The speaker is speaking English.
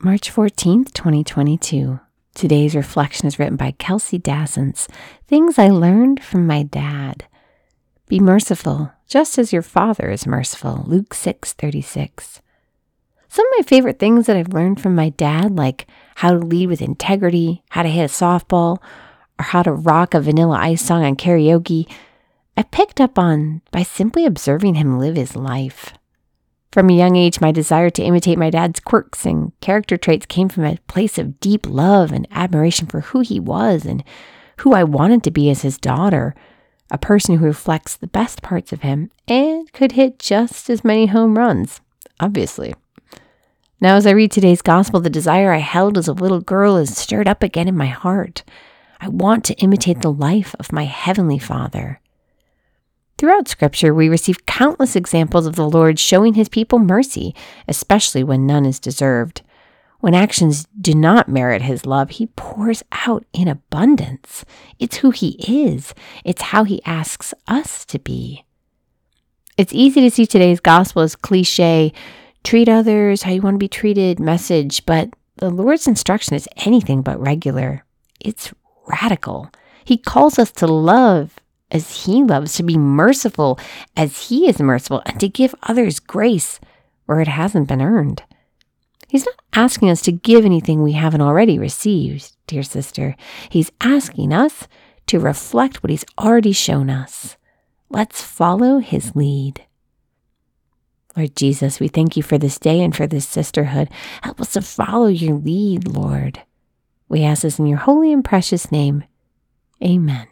March 14th, 2022. Today's reflection is written by Kelsey Dassens. Things I learned from my dad. Be merciful, just as your Father is merciful. Luke 6:36. Some of my favorite things that I've learned from my dad, like how to lead with integrity, how to hit a softball, or how to rock a Vanilla Ice song on karaoke, I picked up on by simply observing him live his life. From a young age, my desire to imitate my dad's quirks and character traits came from a place of deep love and admiration for who he was and who I wanted to be as his daughter, a person who reflects the best parts of him and could hit just as many home runs, obviously. Now, as I read today's gospel, the desire I held as a little girl is stirred up again in my heart. I want to imitate the life of my Heavenly Father. Throughout Scripture, we receive countless examples of the Lord showing his people mercy, especially when none is deserved. When actions do not merit his love, he pours out in abundance. It's who he is, it's how he asks us to be. It's easy to see today's gospel as cliche treat others how you want to be treated message, but the Lord's instruction is anything but regular. It's radical. He calls us to love as He loves, to be merciful as He is merciful, and to give others grace where it hasn't been earned. He's not asking us to give anything we haven't already received, dear sister. He's asking us to reflect what He's already shown us. Let's follow His lead. Lord Jesus, we thank you for this day and for this sisterhood. Help us to follow your lead, Lord. We ask this in your holy and precious name. Amen.